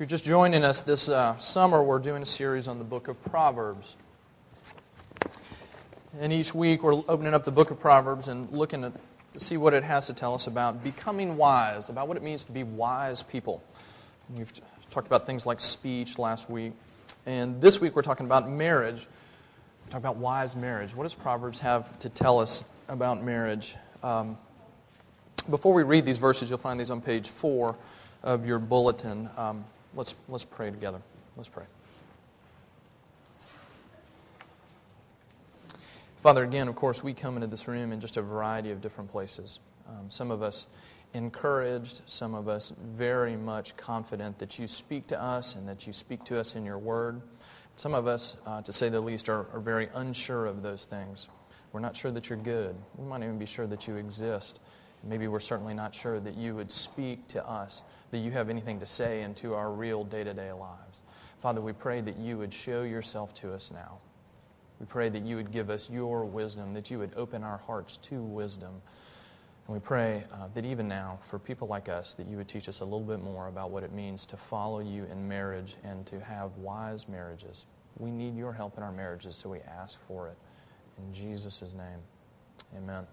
you're just joining us this uh, summer, we're doing a series on the book of Proverbs. And each week we're opening up the book of Proverbs and looking to see what it has to tell us about becoming wise, about what it means to be wise people. We've talked about things like speech last week. And this week we're talking about marriage. We're talking about wise marriage. What does Proverbs have to tell us about marriage? Um, before we read these verses, you'll find these on page four of your bulletin. Um, let's, let's pray together. Let's pray. Father, again, of course, we come into this room in just a variety of different places. Um, some of us encouraged, some of us very much confident that you speak to us and that you speak to us in your word. Some of us, uh, to say the least, are, are very unsure of those things. We're not sure that you're good. We might even be sure that you exist. Maybe we're certainly not sure that you would speak to us, that you have anything to say into our real day to day lives. Father, we pray that you would show yourself to us now. We pray that you would give us your wisdom, that you would open our hearts to wisdom. And we pray uh, that even now, for people like us, that you would teach us a little bit more about what it means to follow you in marriage and to have wise marriages. We need your help in our marriages, so we ask for it. In Jesus' name, amen.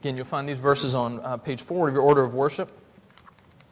Again, you'll find these verses on uh, page four of your order of worship,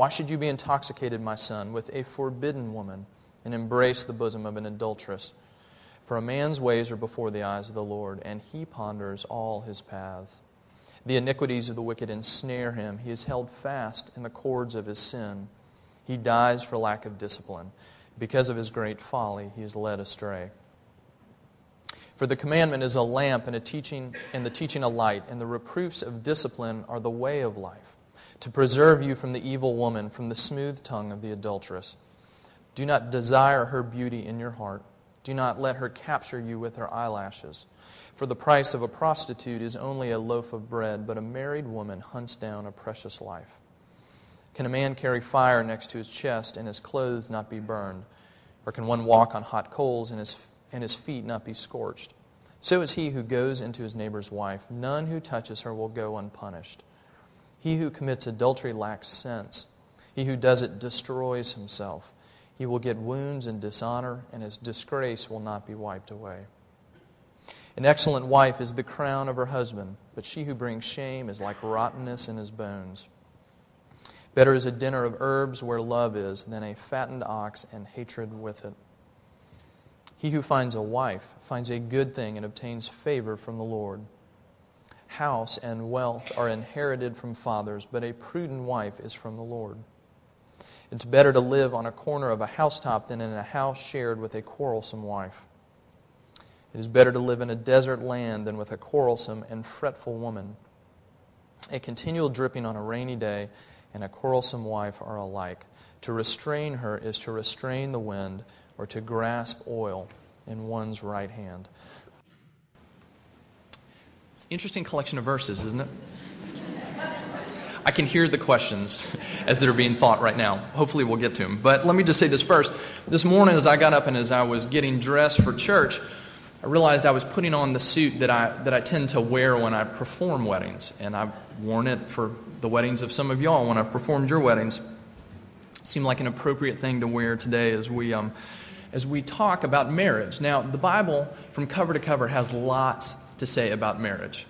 Why should you be intoxicated, my son, with a forbidden woman and embrace the bosom of an adulteress? For a man's ways are before the eyes of the Lord, and he ponders all his paths. The iniquities of the wicked ensnare him. He is held fast in the cords of his sin. He dies for lack of discipline. Because of his great folly, he is led astray. For the commandment is a lamp and a teaching and the teaching a light, and the reproofs of discipline are the way of life, to preserve you from the evil woman, from the smooth tongue of the adulteress. Do not desire her beauty in your heart. Do not let her capture you with her eyelashes. For the price of a prostitute is only a loaf of bread, but a married woman hunts down a precious life. Can a man carry fire next to his chest and his clothes not be burned? Or can one walk on hot coals and his and his feet not be scorched. So is he who goes into his neighbor's wife. None who touches her will go unpunished. He who commits adultery lacks sense. He who does it destroys himself. He will get wounds and dishonor, and his disgrace will not be wiped away. An excellent wife is the crown of her husband, but she who brings shame is like rottenness in his bones. Better is a dinner of herbs where love is than a fattened ox and hatred with it. He who finds a wife finds a good thing and obtains favor from the Lord. House and wealth are inherited from fathers, but a prudent wife is from the Lord. It's better to live on a corner of a housetop than in a house shared with a quarrelsome wife. It is better to live in a desert land than with a quarrelsome and fretful woman. A continual dripping on a rainy day and a quarrelsome wife are alike. To restrain her is to restrain the wind or to grasp oil in one's right hand. Interesting collection of verses, isn't it? I can hear the questions as they're being thought right now. Hopefully, we'll get to them. But let me just say this first. This morning, as I got up and as I was getting dressed for church, I realized I was putting on the suit that I, that I tend to wear when I perform weddings. And I've worn it for the weddings of some of y'all when I've performed your weddings. Seemed like an appropriate thing to wear today as we um, as we talk about marriage. Now, the Bible, from cover to cover, has lots to say about marriage.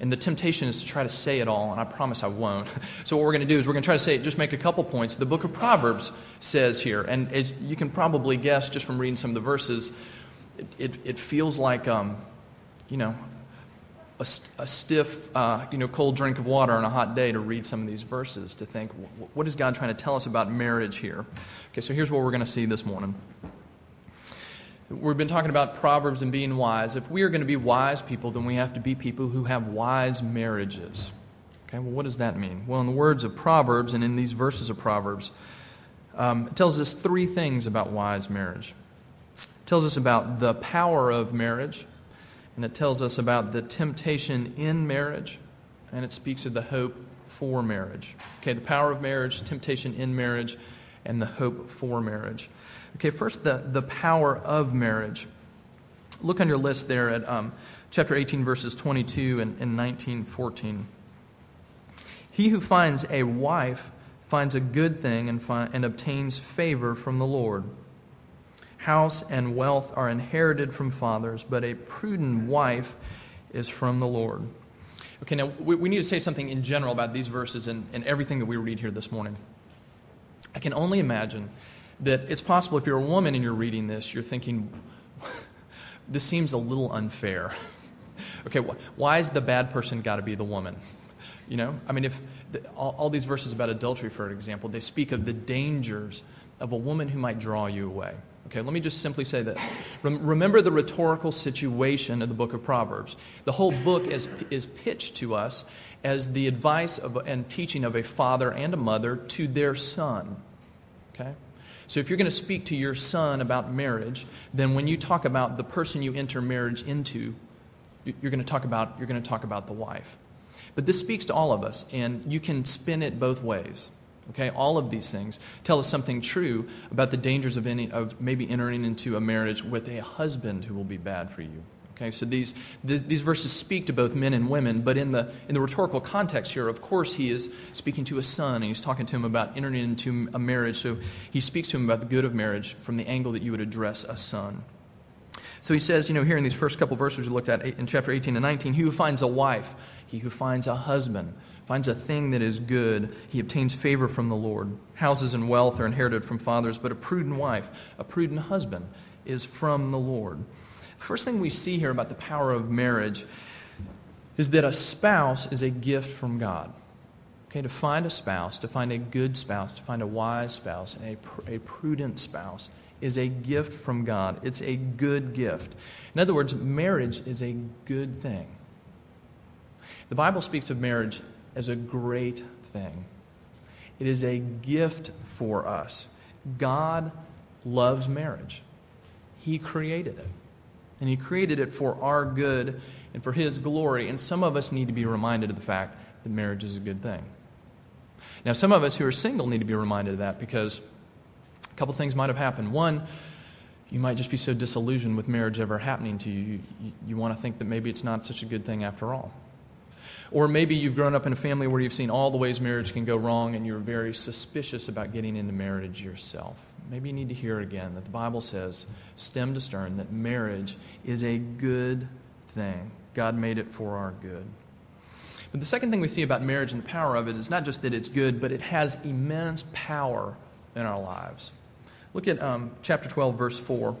And the temptation is to try to say it all, and I promise I won't. So, what we're going to do is we're going to try to say, it, just make a couple points. The book of Proverbs says here, and as you can probably guess just from reading some of the verses, it, it, it feels like, um, you know, a, a stiff, uh, you know, cold drink of water on a hot day to read some of these verses to think, what is God trying to tell us about marriage here? Okay, so here's what we're going to see this morning. We've been talking about Proverbs and being wise. If we are going to be wise people, then we have to be people who have wise marriages. Okay, well, what does that mean? Well, in the words of Proverbs and in these verses of Proverbs, Um, it tells us three things about wise marriage. It tells us about the power of marriage, and it tells us about the temptation in marriage, and it speaks of the hope for marriage. Okay, the power of marriage, temptation in marriage, and the hope for marriage. Okay, first, the, the power of marriage. Look on your list there at um, chapter 18, verses 22 and, and 19, 14. He who finds a wife finds a good thing and, and obtains favor from the Lord. House and wealth are inherited from fathers, but a prudent wife is from the Lord. Okay, now we, we need to say something in general about these verses and, and everything that we read here this morning. I can only imagine that it's possible if you're a woman and you're reading this, you're thinking, this seems a little unfair. okay, wh- why is the bad person got to be the woman? You know, I mean, if the, all, all these verses about adultery, for example, they speak of the dangers of a woman who might draw you away. Okay, let me just simply say this. Remember the rhetorical situation of the book of Proverbs. The whole book is, is pitched to us as the advice of, and teaching of a father and a mother to their son. Okay? So if you're going to speak to your son about marriage, then when you talk about the person you enter marriage into, you're going to talk about you're going to talk about the wife. But this speaks to all of us, and you can spin it both ways. Okay, all of these things tell us something true about the dangers of, any, of maybe entering into a marriage with a husband who will be bad for you. Okay, so these, th- these verses speak to both men and women, but in the, in the rhetorical context here, of course, he is speaking to a son, and he's talking to him about entering into a marriage. So he speaks to him about the good of marriage from the angle that you would address a son. So he says, you know, here in these first couple verses we looked at in chapter 18 and 19, he who finds a wife, he who finds a husband, finds a thing that is good, he obtains favor from the Lord. Houses and wealth are inherited from fathers, but a prudent wife, a prudent husband, is from the Lord. First thing we see here about the power of marriage is that a spouse is a gift from God. Okay, to find a spouse, to find a good spouse, to find a wise spouse, and a, a prudent spouse is a gift from God. It's a good gift. In other words, marriage is a good thing. The Bible speaks of marriage as a great thing. It is a gift for us. God loves marriage. He created it. And He created it for our good and for His glory. And some of us need to be reminded of the fact that marriage is a good thing. Now, some of us who are single need to be reminded of that because a couple things might have happened. One, you might just be so disillusioned with marriage ever happening to you, you, you, want to think that maybe it's not such a good thing after all. Or maybe you've grown up in a family where you've seen all the ways marriage can go wrong and you're very suspicious about getting into marriage yourself. Maybe you need to hear again that the Bible says, stem to stern, that marriage is a good thing. God made it for our good. But the second thing we see about marriage and the power of it is not just that it's good, but it has immense power in our lives. Look at um, chapter 12, verse 4.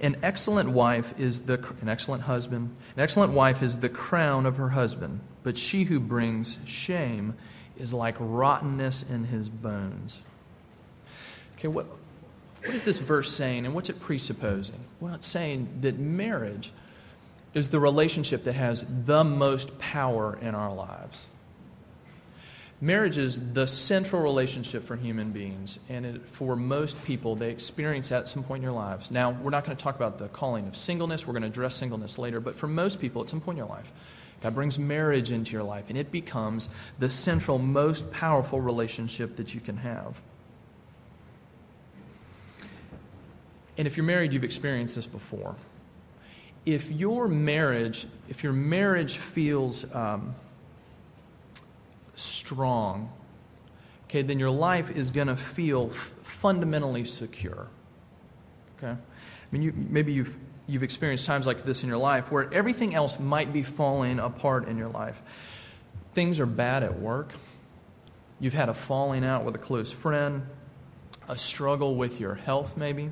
An excellent wife is the an excellent husband. An excellent wife is the crown of her husband, but she who brings shame is like rottenness in his bones. Okay, what what is this verse saying and what's it presupposing? Well, it's saying that marriage is the relationship that has the most power in our lives. Marriage is the central relationship for human beings, and it, for most people, they experience that at some point in their lives. Now, we're not going to talk about the calling of singleness, we're going to address singleness later, but for most people, at some point in your life, God brings marriage into your life, and it becomes the central, most powerful relationship that you can have. And if you're married, you've experienced this before. If your marriage, if your marriage feels um, strong, okay, then your life is going to feel f- fundamentally secure. Okay? I mean, you, maybe you've, you've experienced times like this in your life where everything else might be falling apart in your life. Things are bad at work. You've had a falling out with a close friend, a struggle with your health, maybe.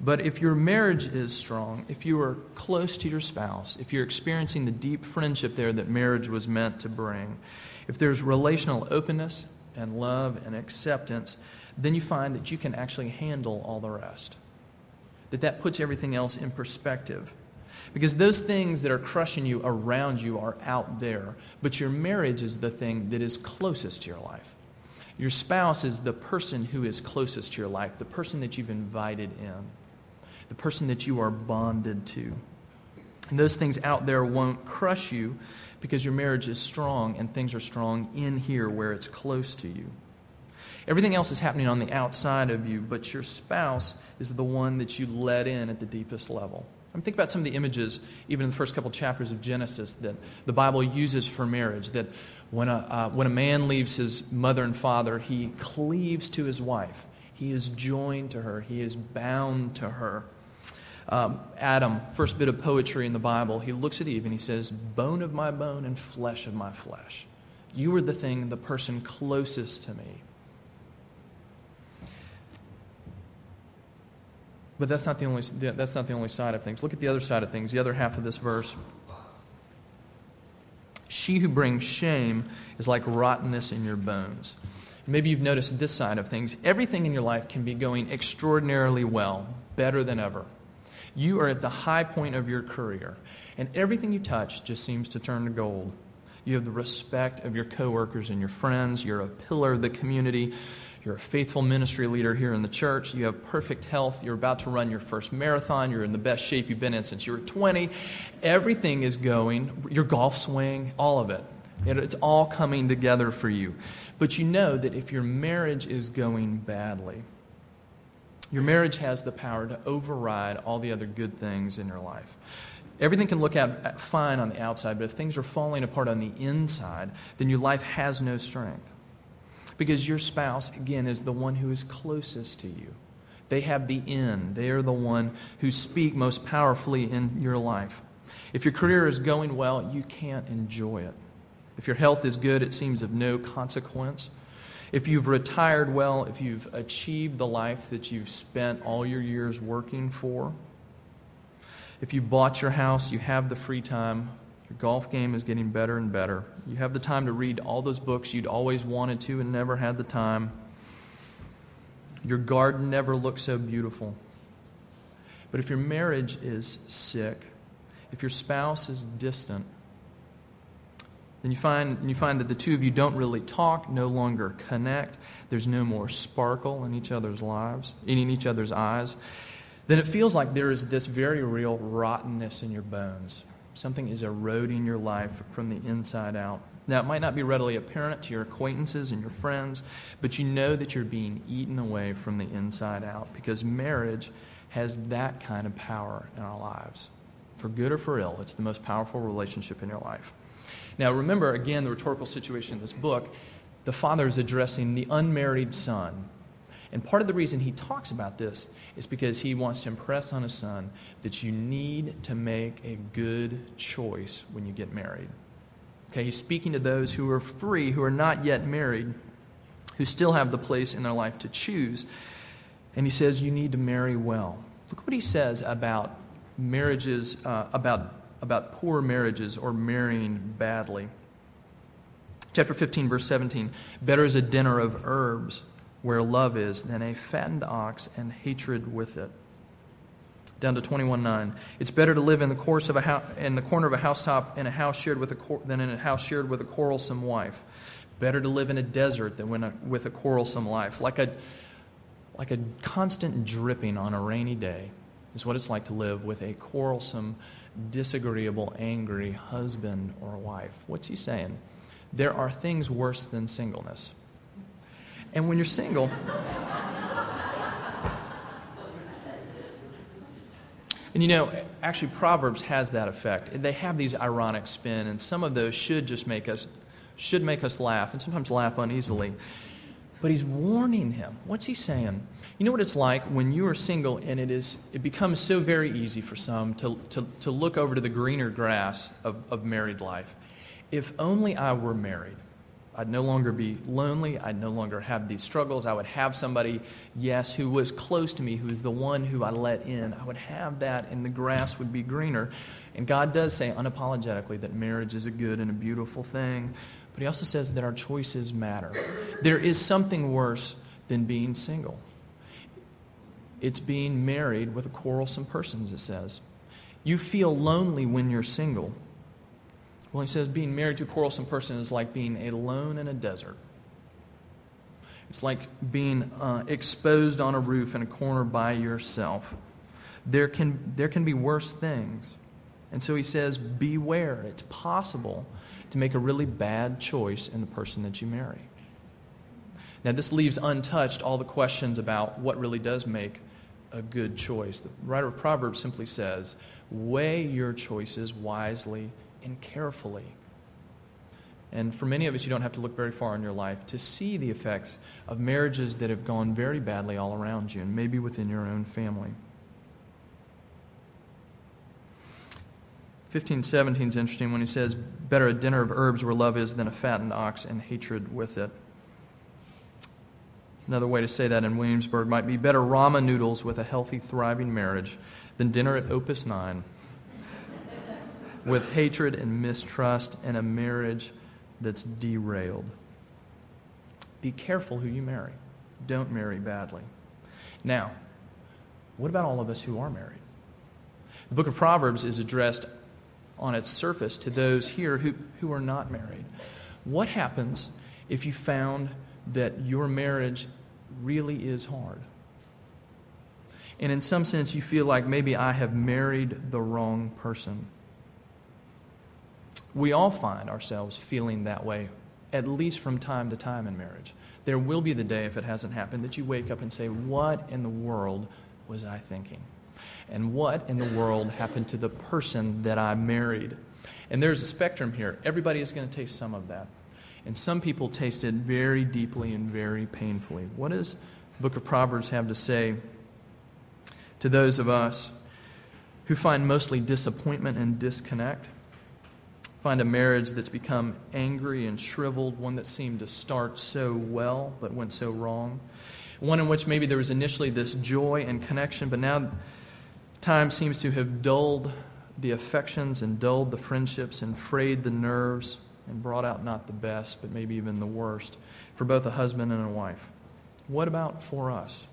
But if your marriage is strong, if you are close to your spouse, if you're experiencing the deep friendship there that marriage was meant to bring, if there's relational openness and love and acceptance, then you find that you can actually handle all the rest. That that puts everything else in perspective. Because those things that are crushing you around you are out there, but your marriage is the thing that is closest to your life. Your spouse is the person who is closest to your life, the person that you've invited in, the person that you are bonded to. And those things out there won't crush you because your marriage is strong and things are strong in here where it's close to you. Everything else is happening on the outside of you, but your spouse is the one that you let in at the deepest level. I mean, think about some of the images, even in the first couple chapters of Genesis, that the Bible uses for marriage. That when a, uh, when a man leaves his mother and father, he cleaves to his wife. He is joined to her. He is bound to her. Um, Adam, first bit of poetry in the Bible, he looks at Eve and he says, Bone of my bone and flesh of my flesh. You are the thing, the person closest to me. But that's not the only that's not the only side of things. Look at the other side of things, the other half of this verse. She who brings shame is like rottenness in your bones. Maybe you've noticed this side of things. Everything in your life can be going extraordinarily well, better than ever. You are at the high point of your career, and everything you touch just seems to turn to gold. You have the respect of your coworkers and your friends. You're a pillar of the community. You're a faithful ministry leader here in the church. You have perfect health. You're about to run your first marathon. You're in the best shape you've been in since you were 20. Everything is going, your golf swing, all of it. It's all coming together for you. But you know that if your marriage is going badly, your marriage has the power to override all the other good things in your life. Everything can look out fine on the outside, but if things are falling apart on the inside, then your life has no strength. Because your spouse, again, is the one who is closest to you. They have the end. They are the one who speak most powerfully in your life. If your career is going well, you can't enjoy it. If your health is good, it seems of no consequence. If you've retired well, if you've achieved the life that you've spent all your years working for, if you bought your house, you have the free time, your golf game is getting better and better. You have the time to read all those books you'd always wanted to and never had the time. Your garden never looked so beautiful. But if your marriage is sick, if your spouse is distant, then you find, you find that the two of you don't really talk, no longer connect. There's no more sparkle in each other's lives, in each other's eyes. Then it feels like there is this very real rottenness in your bones. Something is eroding your life from the inside out. Now, it might not be readily apparent to your acquaintances and your friends, but you know that you're being eaten away from the inside out because marriage has that kind of power in our lives. For good or for ill, it's the most powerful relationship in your life. Now, remember again the rhetorical situation in this book. The father is addressing the unmarried son and part of the reason he talks about this is because he wants to impress on his son that you need to make a good choice when you get married. Okay, he's speaking to those who are free, who are not yet married, who still have the place in their life to choose. And he says you need to marry well. Look what he says about marriages, uh, about, about poor marriages or marrying badly. Chapter 15, verse 17 Better is a dinner of herbs where love is than a fattened ox and hatred with it. Down to 21:9. It's better to live in the course of a ho- in the corner of a housetop in a house shared with a cor- than in a house shared with a quarrelsome wife. Better to live in a desert than a, with a quarrelsome life. Like a like a constant dripping on a rainy day is what it's like to live with a quarrelsome, disagreeable, angry husband or wife. What's he saying? There are things worse than singleness. And when you're single, and you know, actually, Proverbs has that effect. They have these ironic spin, and some of those should just make us should make us laugh, and sometimes laugh uneasily. But he's warning him. What's he saying? You know what it's like when you are single and it is it becomes so very easy for some to, to, to look over to the greener grass of, of married life. If only I were married. I'd no longer be lonely. I'd no longer have these struggles. I would have somebody, yes, who was close to me, who is the one who I let in. I would have that, and the grass would be greener. And God does say unapologetically that marriage is a good and a beautiful thing. But He also says that our choices matter. There is something worse than being single. It's being married with a quarrelsome person, as it says. You feel lonely when you're single well, he says being married to a quarrelsome person is like being alone in a desert. It's like being uh, exposed on a roof in a corner by yourself. There can, there can be worse things. And so he says, beware. It's possible to make a really bad choice in the person that you marry. Now, this leaves untouched all the questions about what really does make a good choice. The writer of Proverbs simply says, weigh your choices wisely and carefully. And for many of us, you don't have to look very far in your life to see the effects of marriages that have gone very badly all around you, and maybe within your own family. 1517 is interesting when he says, Better a dinner of herbs where love is than a fattened ox and hatred with it. Another way to say that in Williamsburg might be better ramen noodles with a healthy, thriving marriage than dinner at Opus 9 with hatred and mistrust and a marriage that's derailed. Be careful who you marry. Don't marry badly. Now, what about all of us who are married? The book of Proverbs is addressed on its surface to those here who, who are not married. What happens if you found that your marriage really is hard? And in some sense, you feel like maybe I have married the wrong person. We all find ourselves feeling that way, at least from time to time in marriage. There will be the day, if it hasn't happened, that you wake up and say, What in the world was I thinking? And what in the world happened to the person that I married? And there's a spectrum here. Everybody is going to taste some of that. And some people taste it very deeply and very painfully. What does the book of Proverbs have to say to those of us who find mostly disappointment and disconnect? find a marriage that's become angry and shriveled, one that seemed to start so well but went so wrong. One in which maybe there was initially this joy and connection, but now time seems to have dulled the affections and dulled the friendships and frayed the nerves and brought out not the best, but maybe even the worst for both a husband and a wife. What about for us?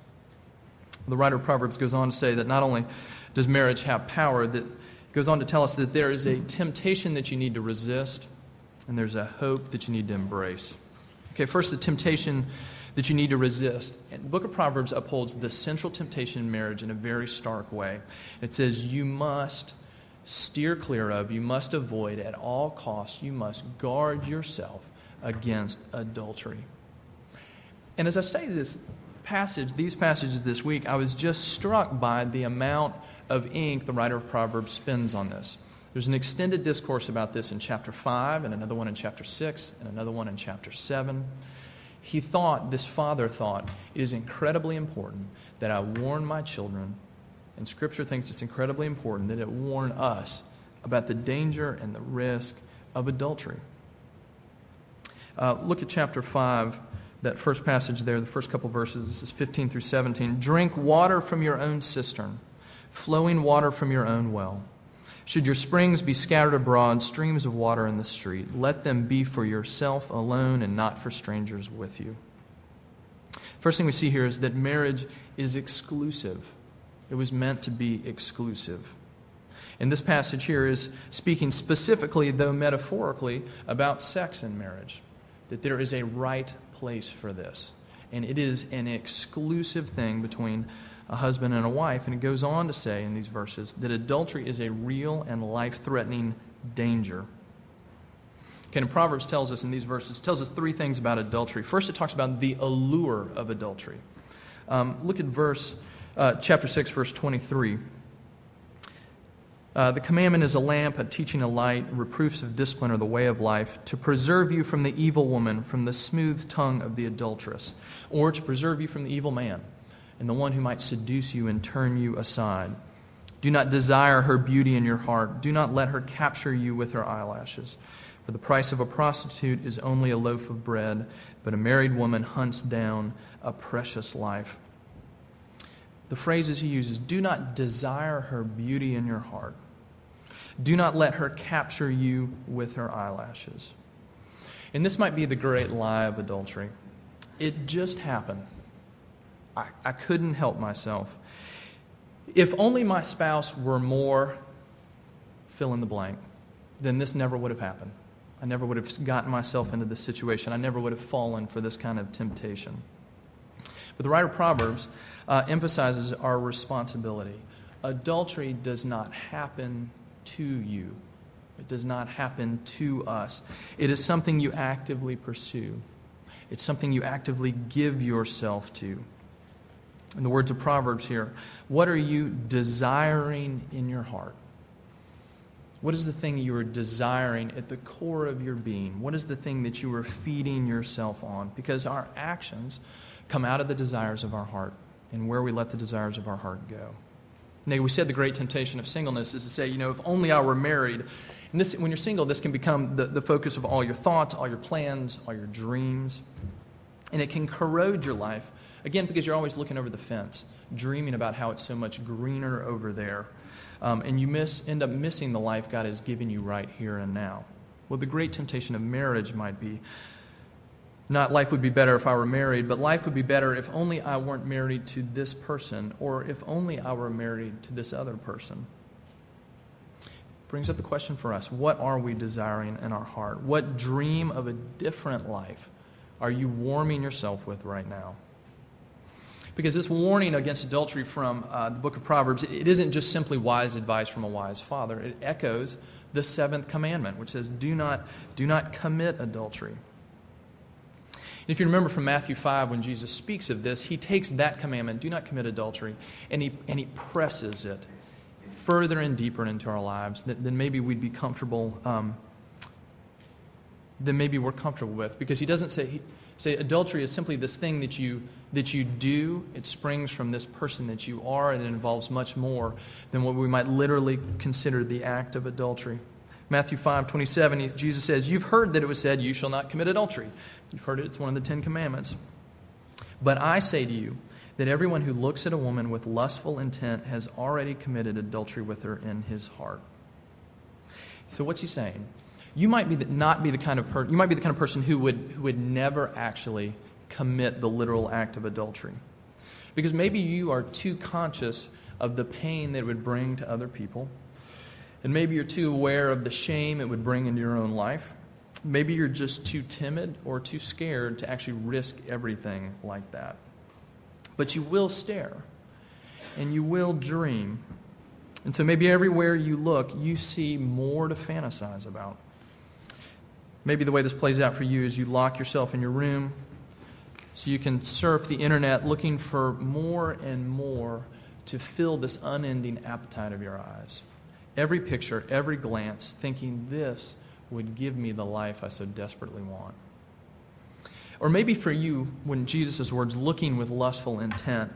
The writer of Proverbs goes on to say that not only does marriage have power, that goes on to tell us that there is a temptation that you need to resist, and there's a hope that you need to embrace. Okay, first, the temptation that you need to resist. And the book of Proverbs upholds the central temptation in marriage in a very stark way. It says, You must steer clear of, you must avoid at all costs, you must guard yourself against adultery. And as I studied this passage, these passages this week, I was just struck by the amount of ink the writer of Proverbs spends on this. There's an extended discourse about this in chapter 5, and another one in chapter 6, and another one in chapter 7. He thought, this father thought, it is incredibly important that I warn my children, and Scripture thinks it's incredibly important that it warn us about the danger and the risk of adultery. Uh, look at chapter 5, that first passage there, the first couple verses. This is 15 through 17. Drink water from your own cistern flowing water from your own well. Should your springs be scattered abroad, streams of water in the street, let them be for yourself alone and not for strangers with you. First thing we see here is that marriage is exclusive. It was meant to be exclusive. And this passage here is speaking specifically, though metaphorically, about sex in marriage. That there is a right place for this. And it is an exclusive thing between a husband and a wife. And it goes on to say in these verses that adultery is a real and life threatening danger. Okay, and Proverbs tells us in these verses, tells us three things about adultery. First, it talks about the allure of adultery. Um, look at verse, uh, chapter 6, verse 23. Uh, the commandment is a lamp, a teaching a light, reproofs of discipline are the way of life, to preserve you from the evil woman, from the smooth tongue of the adulteress, or to preserve you from the evil man and the one who might seduce you and turn you aside. Do not desire her beauty in your heart. Do not let her capture you with her eyelashes. For the price of a prostitute is only a loaf of bread, but a married woman hunts down a precious life. The phrases he uses do not desire her beauty in your heart. Do not let her capture you with her eyelashes. And this might be the great lie of adultery. It just happened. I, I couldn't help myself. If only my spouse were more fill in the blank, then this never would have happened. I never would have gotten myself into this situation. I never would have fallen for this kind of temptation. But the writer of Proverbs uh, emphasizes our responsibility. Adultery does not happen to you, it does not happen to us. It is something you actively pursue, it's something you actively give yourself to. In the words of Proverbs here, what are you desiring in your heart? What is the thing you are desiring at the core of your being? What is the thing that you are feeding yourself on? Because our actions come out of the desires of our heart and where we let the desires of our heart go. Now, we said the great temptation of singleness is to say, you know, if only I were married. And this, when you're single, this can become the, the focus of all your thoughts, all your plans, all your dreams. And it can corrode your life, again, because you're always looking over the fence, dreaming about how it's so much greener over there um, and you miss, end up missing the life God has given you right here and now. Well, the great temptation of marriage might be not life would be better if I were married, but life would be better if only I weren't married to this person, or if only I were married to this other person. Brings up the question for us what are we desiring in our heart? What dream of a different life are you warming yourself with right now? Because this warning against adultery from uh, the book of Proverbs, it isn't just simply wise advice from a wise father. It echoes the seventh commandment, which says, do not, do not commit adultery. If you remember from Matthew 5, when Jesus speaks of this, he takes that commandment, do not commit adultery, and he, and he presses it further and deeper into our lives than maybe we'd be comfortable, um, than maybe we're comfortable with. Because he doesn't say, say adultery is simply this thing that you that you do. It springs from this person that you are and it involves much more than what we might literally consider the act of adultery. Matthew 5 27 jesus says you've heard that it was said you shall not commit adultery. You've heard it. It's one of the ten commandments. But i say to you that everyone who looks at a woman with lustful intent has already committed adultery with her in his heart. So what's he saying you might be the, not be the kind of per, you might be the kind of person who would who would never actually commit the literal act of adultery. Because maybe you are too conscious of the pain that it would bring to other people. And maybe you're too aware of the shame it would bring into your own life. Maybe you're just too timid or too scared to actually risk everything like that. But you will stare and you will dream. And so maybe everywhere you look, you see more to fantasize about. Maybe the way this plays out for you is you lock yourself in your room so you can surf the internet looking for more and more to fill this unending appetite of your eyes. Every picture, every glance, thinking this would give me the life I so desperately want. Or maybe for you, when Jesus' words, looking with lustful intent,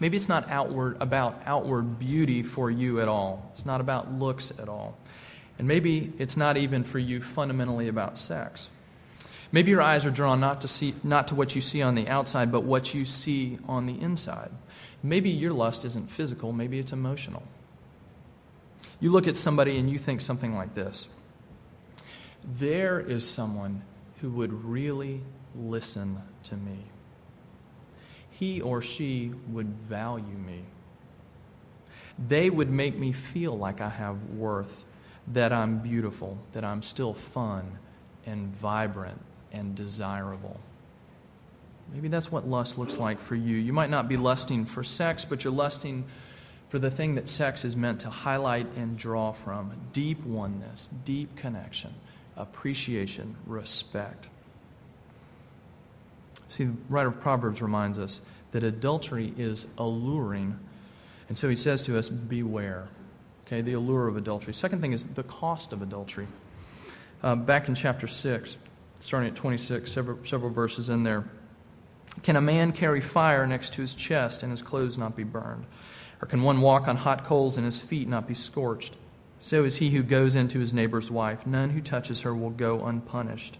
maybe it's not outward about outward beauty for you at all. It's not about looks at all. And maybe it's not even for you fundamentally about sex. Maybe your eyes are drawn not to see not to what you see on the outside, but what you see on the inside. Maybe your lust isn't physical, maybe it's emotional. You look at somebody and you think something like this. There is someone who would really listen to me. He or she would value me. They would make me feel like I have worth that I'm beautiful, that I'm still fun and vibrant and desirable. Maybe that's what lust looks like for you. You might not be lusting for sex, but you're lusting for the thing that sex is meant to highlight and draw from deep oneness, deep connection, appreciation, respect. See, the writer of Proverbs reminds us that adultery is alluring. And so he says to us, beware. Okay, the allure of adultery. Second thing is the cost of adultery. Uh, back in chapter 6, starting at 26, several, several verses in there. Can a man carry fire next to his chest and his clothes not be burned? Or can one walk on hot coals and his feet not be scorched? So is he who goes into his neighbor's wife. None who touches her will go unpunished.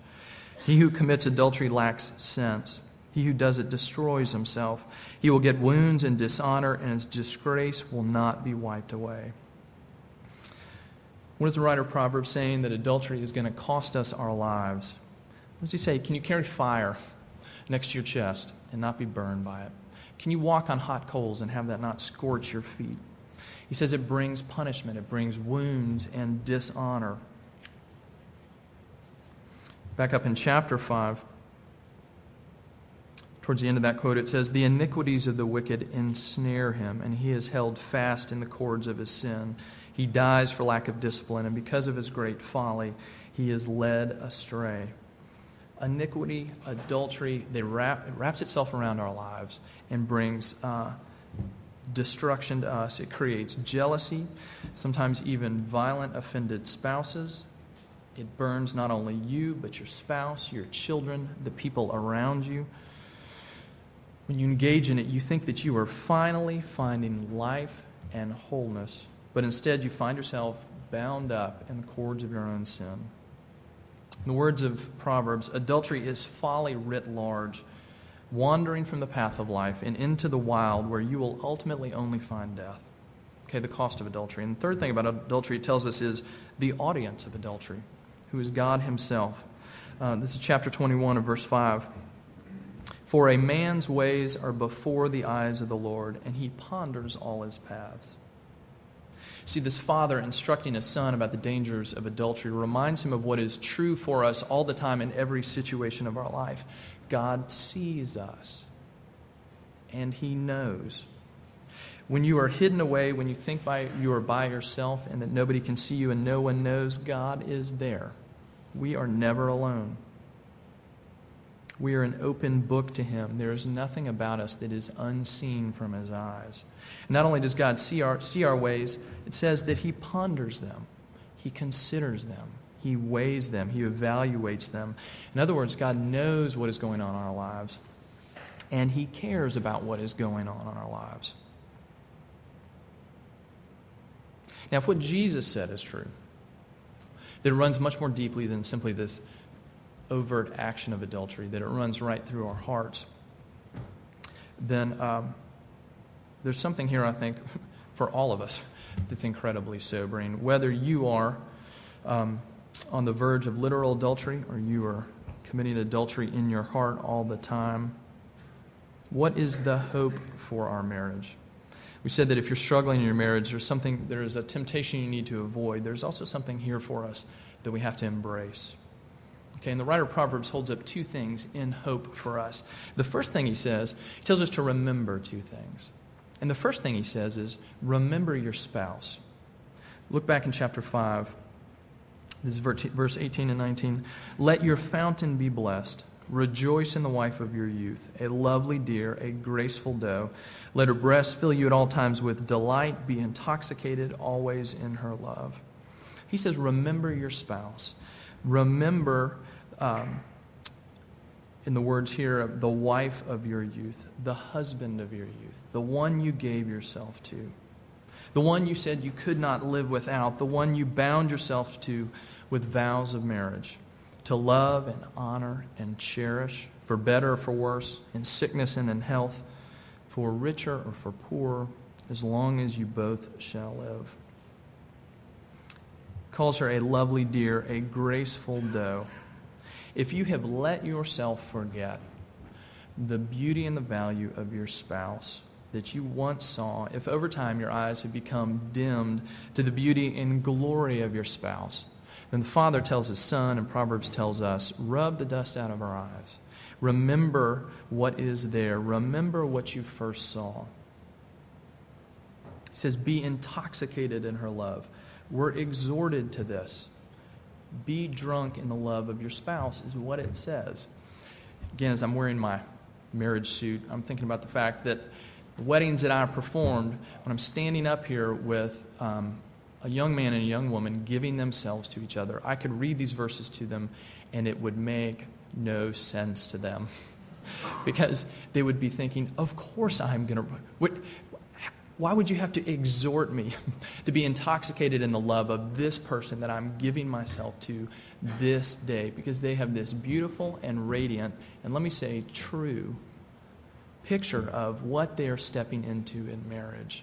He who commits adultery lacks sense. He who does it destroys himself. He will get wounds and dishonor, and his disgrace will not be wiped away. What is the writer of Proverbs saying? That adultery is going to cost us our lives. What does he say? Can you carry fire next to your chest and not be burned by it? Can you walk on hot coals and have that not scorch your feet? He says it brings punishment, it brings wounds and dishonor. Back up in chapter 5, towards the end of that quote, it says, The iniquities of the wicked ensnare him, and he is held fast in the cords of his sin. He dies for lack of discipline, and because of his great folly, he is led astray. Iniquity, adultery, they wrap, it wraps itself around our lives and brings uh, destruction to us. It creates jealousy, sometimes even violent, offended spouses. It burns not only you, but your spouse, your children, the people around you. When you engage in it, you think that you are finally finding life and wholeness, but instead you find yourself bound up in the cords of your own sin. In the words of Proverbs, adultery is folly writ large, wandering from the path of life and into the wild where you will ultimately only find death. Okay, the cost of adultery. And the third thing about adultery it tells us is the audience of adultery, who is God Himself. Uh, this is chapter 21 of verse 5. For a man's ways are before the eyes of the Lord, and he ponders all his paths. See, this father instructing his son about the dangers of adultery reminds him of what is true for us all the time in every situation of our life. God sees us, and he knows. When you are hidden away, when you think by, you are by yourself and that nobody can see you and no one knows, God is there. We are never alone. We are an open book to him. There is nothing about us that is unseen from his eyes. Not only does God see our, see our ways, it says that he ponders them, he considers them, he weighs them, he evaluates them. In other words, God knows what is going on in our lives, and he cares about what is going on in our lives. Now, if what Jesus said is true, that it runs much more deeply than simply this overt action of adultery, that it runs right through our hearts, then um, there's something here, I think, for all of us that's incredibly sobering. Whether you are um, on the verge of literal adultery or you are committing adultery in your heart all the time, what is the hope for our marriage? We said that if you're struggling in your marriage, there's something, there is a temptation you need to avoid. There's also something here for us that we have to embrace. Okay, and the writer of Proverbs holds up two things in hope for us. The first thing he says, he tells us to remember two things. And the first thing he says is, remember your spouse. Look back in chapter 5. This is verse 18 and 19. Let your fountain be blessed. Rejoice in the wife of your youth, a lovely deer, a graceful doe. Let her breast fill you at all times with delight. Be intoxicated always in her love. He says, Remember your spouse. Remember um, in the words here, the wife of your youth, the husband of your youth, the one you gave yourself to, the one you said you could not live without, the one you bound yourself to with vows of marriage, to love and honor and cherish, for better or for worse, in sickness and in health, for richer or for poorer, as long as you both shall live. Calls her a lovely deer, a graceful doe if you have let yourself forget the beauty and the value of your spouse that you once saw, if over time your eyes have become dimmed to the beauty and glory of your spouse, then the Father tells his Son, and Proverbs tells us, rub the dust out of our eyes. Remember what is there. Remember what you first saw. He says, Be intoxicated in her love. We're exhorted to this be drunk in the love of your spouse, is what it says. Again, as I'm wearing my marriage suit, I'm thinking about the fact that the weddings that I performed, when I'm standing up here with um, a young man and a young woman giving themselves to each other, I could read these verses to them and it would make no sense to them. because they would be thinking, of course I'm going to. Why would you have to exhort me to be intoxicated in the love of this person that I'm giving myself to this day? Because they have this beautiful and radiant, and let me say, true picture of what they are stepping into in marriage.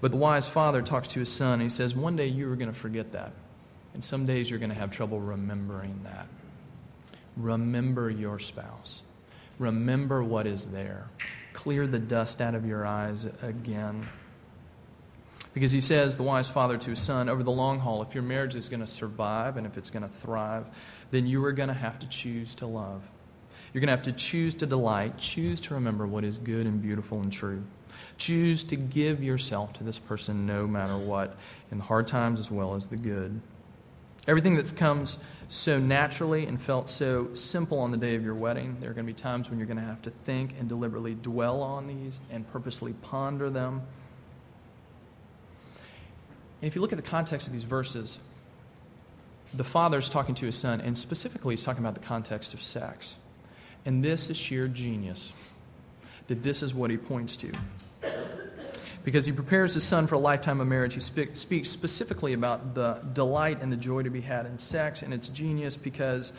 But the wise father talks to his son, and he says, One day you are going to forget that. And some days you're going to have trouble remembering that. Remember your spouse. Remember what is there clear the dust out of your eyes again. Because he says, the wise father to his son, over the long haul, if your marriage is going to survive and if it's going to thrive, then you are going to have to choose to love. You're going to have to choose to delight, choose to remember what is good and beautiful and true. Choose to give yourself to this person no matter what, in the hard times as well as the good. Everything that comes so naturally and felt so simple on the day of your wedding, there are going to be times when you're going to have to think and deliberately dwell on these and purposely ponder them. And if you look at the context of these verses, the father is talking to his son, and specifically he's talking about the context of sex. And this is sheer genius. That this is what he points to. Because he prepares his son for a lifetime of marriage, he speak, speaks specifically about the delight and the joy to be had in sex, and it's genius because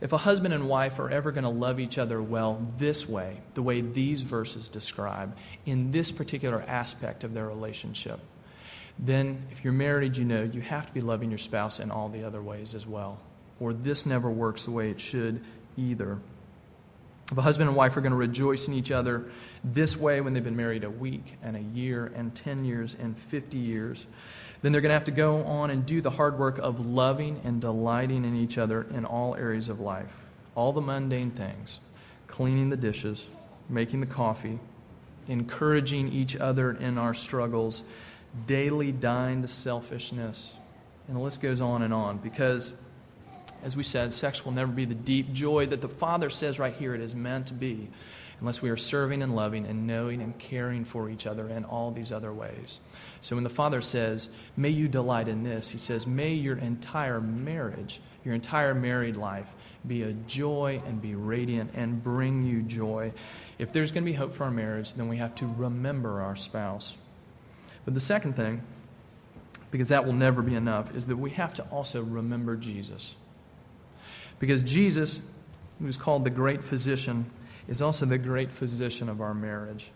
if a husband and wife are ever going to love each other well this way, the way these verses describe, in this particular aspect of their relationship, then if you're married, you know you have to be loving your spouse in all the other ways as well. Or this never works the way it should either. If a husband and wife are going to rejoice in each other this way when they've been married a week and a year and 10 years and 50 years, then they're going to have to go on and do the hard work of loving and delighting in each other in all areas of life. All the mundane things cleaning the dishes, making the coffee, encouraging each other in our struggles, daily dying to selfishness. And the list goes on and on because, as we said, sex will never be the deep joy that the Father says right here it is meant to be unless we are serving and loving and knowing and caring for each other in all these other ways. So when the Father says, May you delight in this, He says, May your entire marriage, your entire married life, be a joy and be radiant and bring you joy. If there's going to be hope for our marriage, then we have to remember our spouse. But the second thing, because that will never be enough, is that we have to also remember Jesus. Because Jesus, who is called the great physician, is also the great physician of our marriage.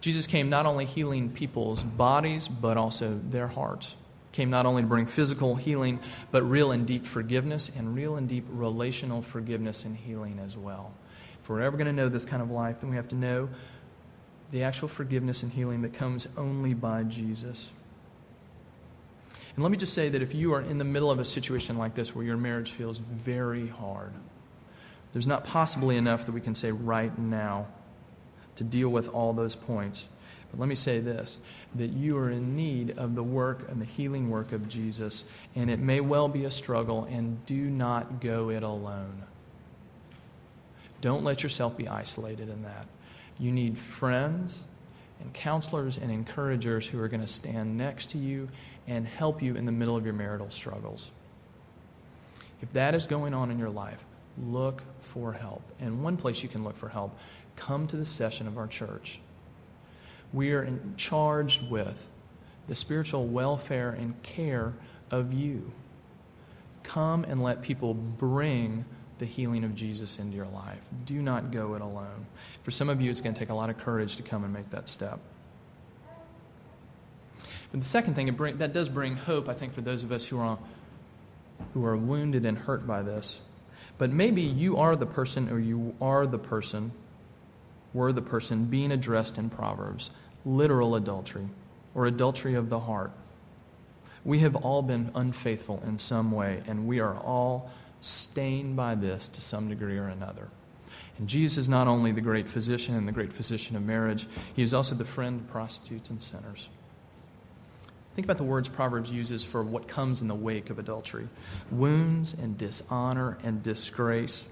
Jesus came not only healing people's bodies, but also their hearts. Came not only to bring physical healing, but real and deep forgiveness and real and deep relational forgiveness and healing as well. If we're ever going to know this kind of life, then we have to know the actual forgiveness and healing that comes only by Jesus. And let me just say that if you are in the middle of a situation like this where your marriage feels very hard, there's not possibly enough that we can say right now to deal with all those points. But let me say this that you are in need of the work and the healing work of Jesus, and it may well be a struggle, and do not go it alone. Don't let yourself be isolated in that. You need friends and counselors and encouragers who are going to stand next to you and help you in the middle of your marital struggles. If that is going on in your life, look for help. And one place you can look for help, come to the session of our church. We are in, charged with the spiritual welfare and care of you. Come and let people bring the healing of Jesus into your life. Do not go it alone. For some of you, it's going to take a lot of courage to come and make that step. But the second thing, bring, that does bring hope, I think, for those of us who are, who are wounded and hurt by this. But maybe you are the person, or you are the person, were the person being addressed in Proverbs literal adultery, or adultery of the heart. We have all been unfaithful in some way, and we are all stained by this to some degree or another. And Jesus is not only the great physician and the great physician of marriage, he is also the friend of prostitutes and sinners. Think about the words Proverbs uses for what comes in the wake of adultery wounds and dishonor and disgrace.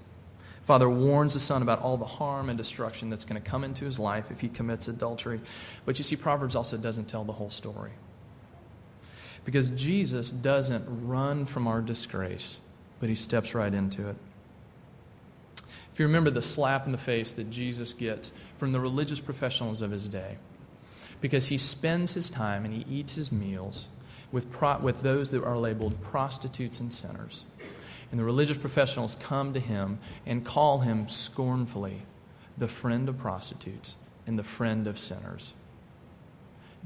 Father warns the son about all the harm and destruction that's going to come into his life if he commits adultery. But you see, Proverbs also doesn't tell the whole story. Because Jesus doesn't run from our disgrace, but he steps right into it. If you remember the slap in the face that Jesus gets from the religious professionals of his day, because he spends his time and he eats his meals with, pro- with those that are labeled prostitutes and sinners. And the religious professionals come to him and call him scornfully the friend of prostitutes and the friend of sinners.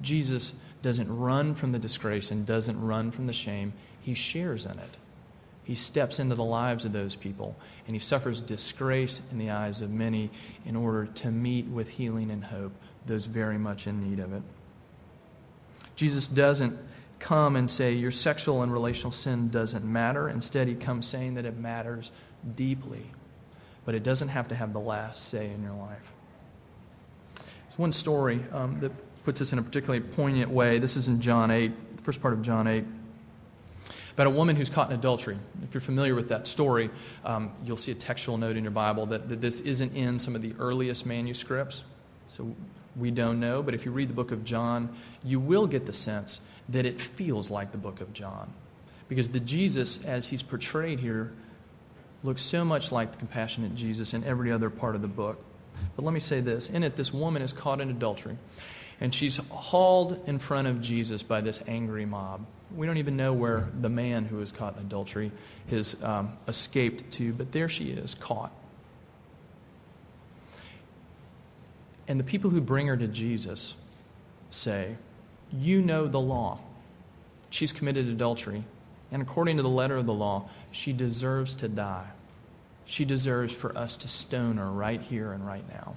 Jesus doesn't run from the disgrace and doesn't run from the shame, he shares in it. He steps into the lives of those people and he suffers disgrace in the eyes of many in order to meet with healing and hope those very much in need of it. Jesus doesn't come and say your sexual and relational sin doesn't matter. Instead, he comes saying that it matters deeply. but it doesn't have to have the last say in your life. There's one story um, that puts this in a particularly poignant way. This is in John 8, the first part of John 8 about a woman who's caught in adultery. If you're familiar with that story, um, you'll see a textual note in your Bible that, that this isn't in some of the earliest manuscripts. So we don't know, but if you read the book of John, you will get the sense that it feels like the book of John. Because the Jesus, as he's portrayed here, looks so much like the compassionate Jesus in every other part of the book. But let me say this in it, this woman is caught in adultery, and she's hauled in front of Jesus by this angry mob. We don't even know where the man who was caught in adultery has um, escaped to, but there she is, caught. And the people who bring her to Jesus say, You know the law. She's committed adultery. And according to the letter of the law, she deserves to die. She deserves for us to stone her right here and right now.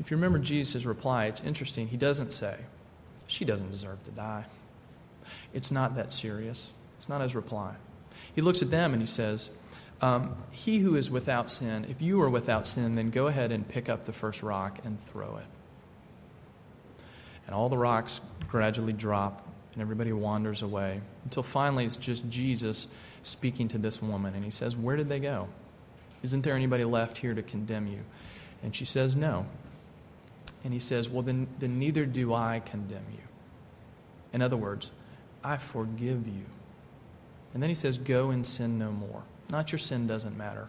If you remember Jesus' reply, it's interesting. He doesn't say, She doesn't deserve to die. It's not that serious. It's not his reply. He looks at them and he says, um, He who is without sin, if you are without sin, then go ahead and pick up the first rock and throw it. And all the rocks gradually drop, and everybody wanders away until finally it's just Jesus speaking to this woman. And he says, Where did they go? Isn't there anybody left here to condemn you? And she says, No. And he says, Well, then, then neither do I condemn you. In other words, I forgive you. And then he says, Go and sin no more. Not your sin doesn't matter.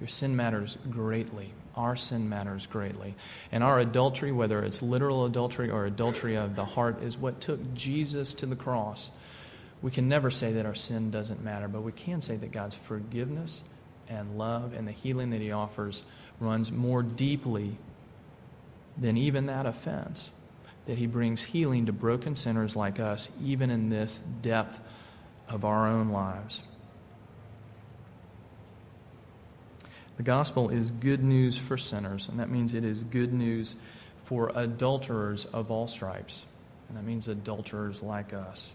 Your sin matters greatly. Our sin matters greatly. And our adultery, whether it's literal adultery or adultery of the heart, is what took Jesus to the cross. We can never say that our sin doesn't matter, but we can say that God's forgiveness and love and the healing that He offers runs more deeply than even that offense. That He brings healing to broken sinners like us, even in this depth of our own lives. The gospel is good news for sinners, and that means it is good news for adulterers of all stripes. And that means adulterers like us.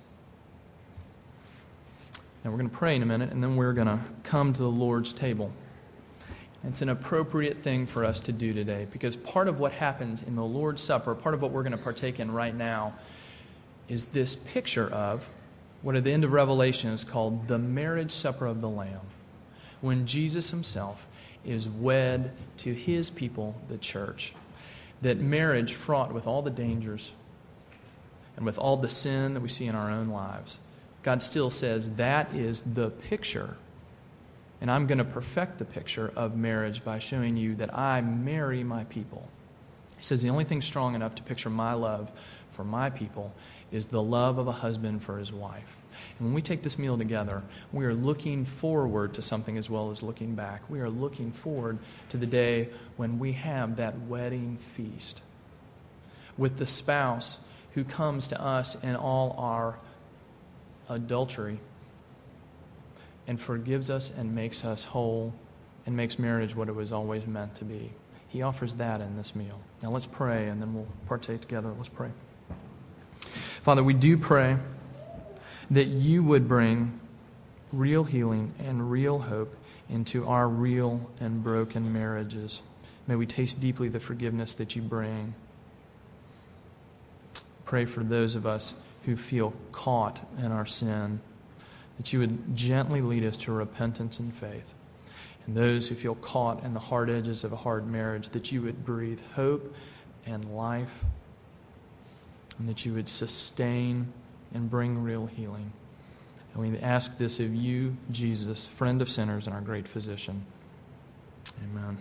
Now we're going to pray in a minute, and then we're going to come to the Lord's table. It's an appropriate thing for us to do today because part of what happens in the Lord's Supper, part of what we're going to partake in right now, is this picture of what at the end of Revelation is called the marriage supper of the Lamb. When Jesus himself is wed to his people, the church. That marriage, fraught with all the dangers and with all the sin that we see in our own lives, God still says that is the picture. And I'm going to perfect the picture of marriage by showing you that I marry my people. He says the only thing strong enough to picture my love for my people is the love of a husband for his wife. And when we take this meal together, we are looking forward to something as well as looking back. We are looking forward to the day when we have that wedding feast with the spouse who comes to us in all our adultery and forgives us and makes us whole and makes marriage what it was always meant to be. He offers that in this meal. Now let's pray and then we'll partake together. Let's pray. Father, we do pray that you would bring real healing and real hope into our real and broken marriages. May we taste deeply the forgiveness that you bring. Pray for those of us who feel caught in our sin, that you would gently lead us to repentance and faith. And those who feel caught in the hard edges of a hard marriage, that you would breathe hope and life, and that you would sustain and bring real healing. And we ask this of you, Jesus, friend of sinners and our great physician. Amen.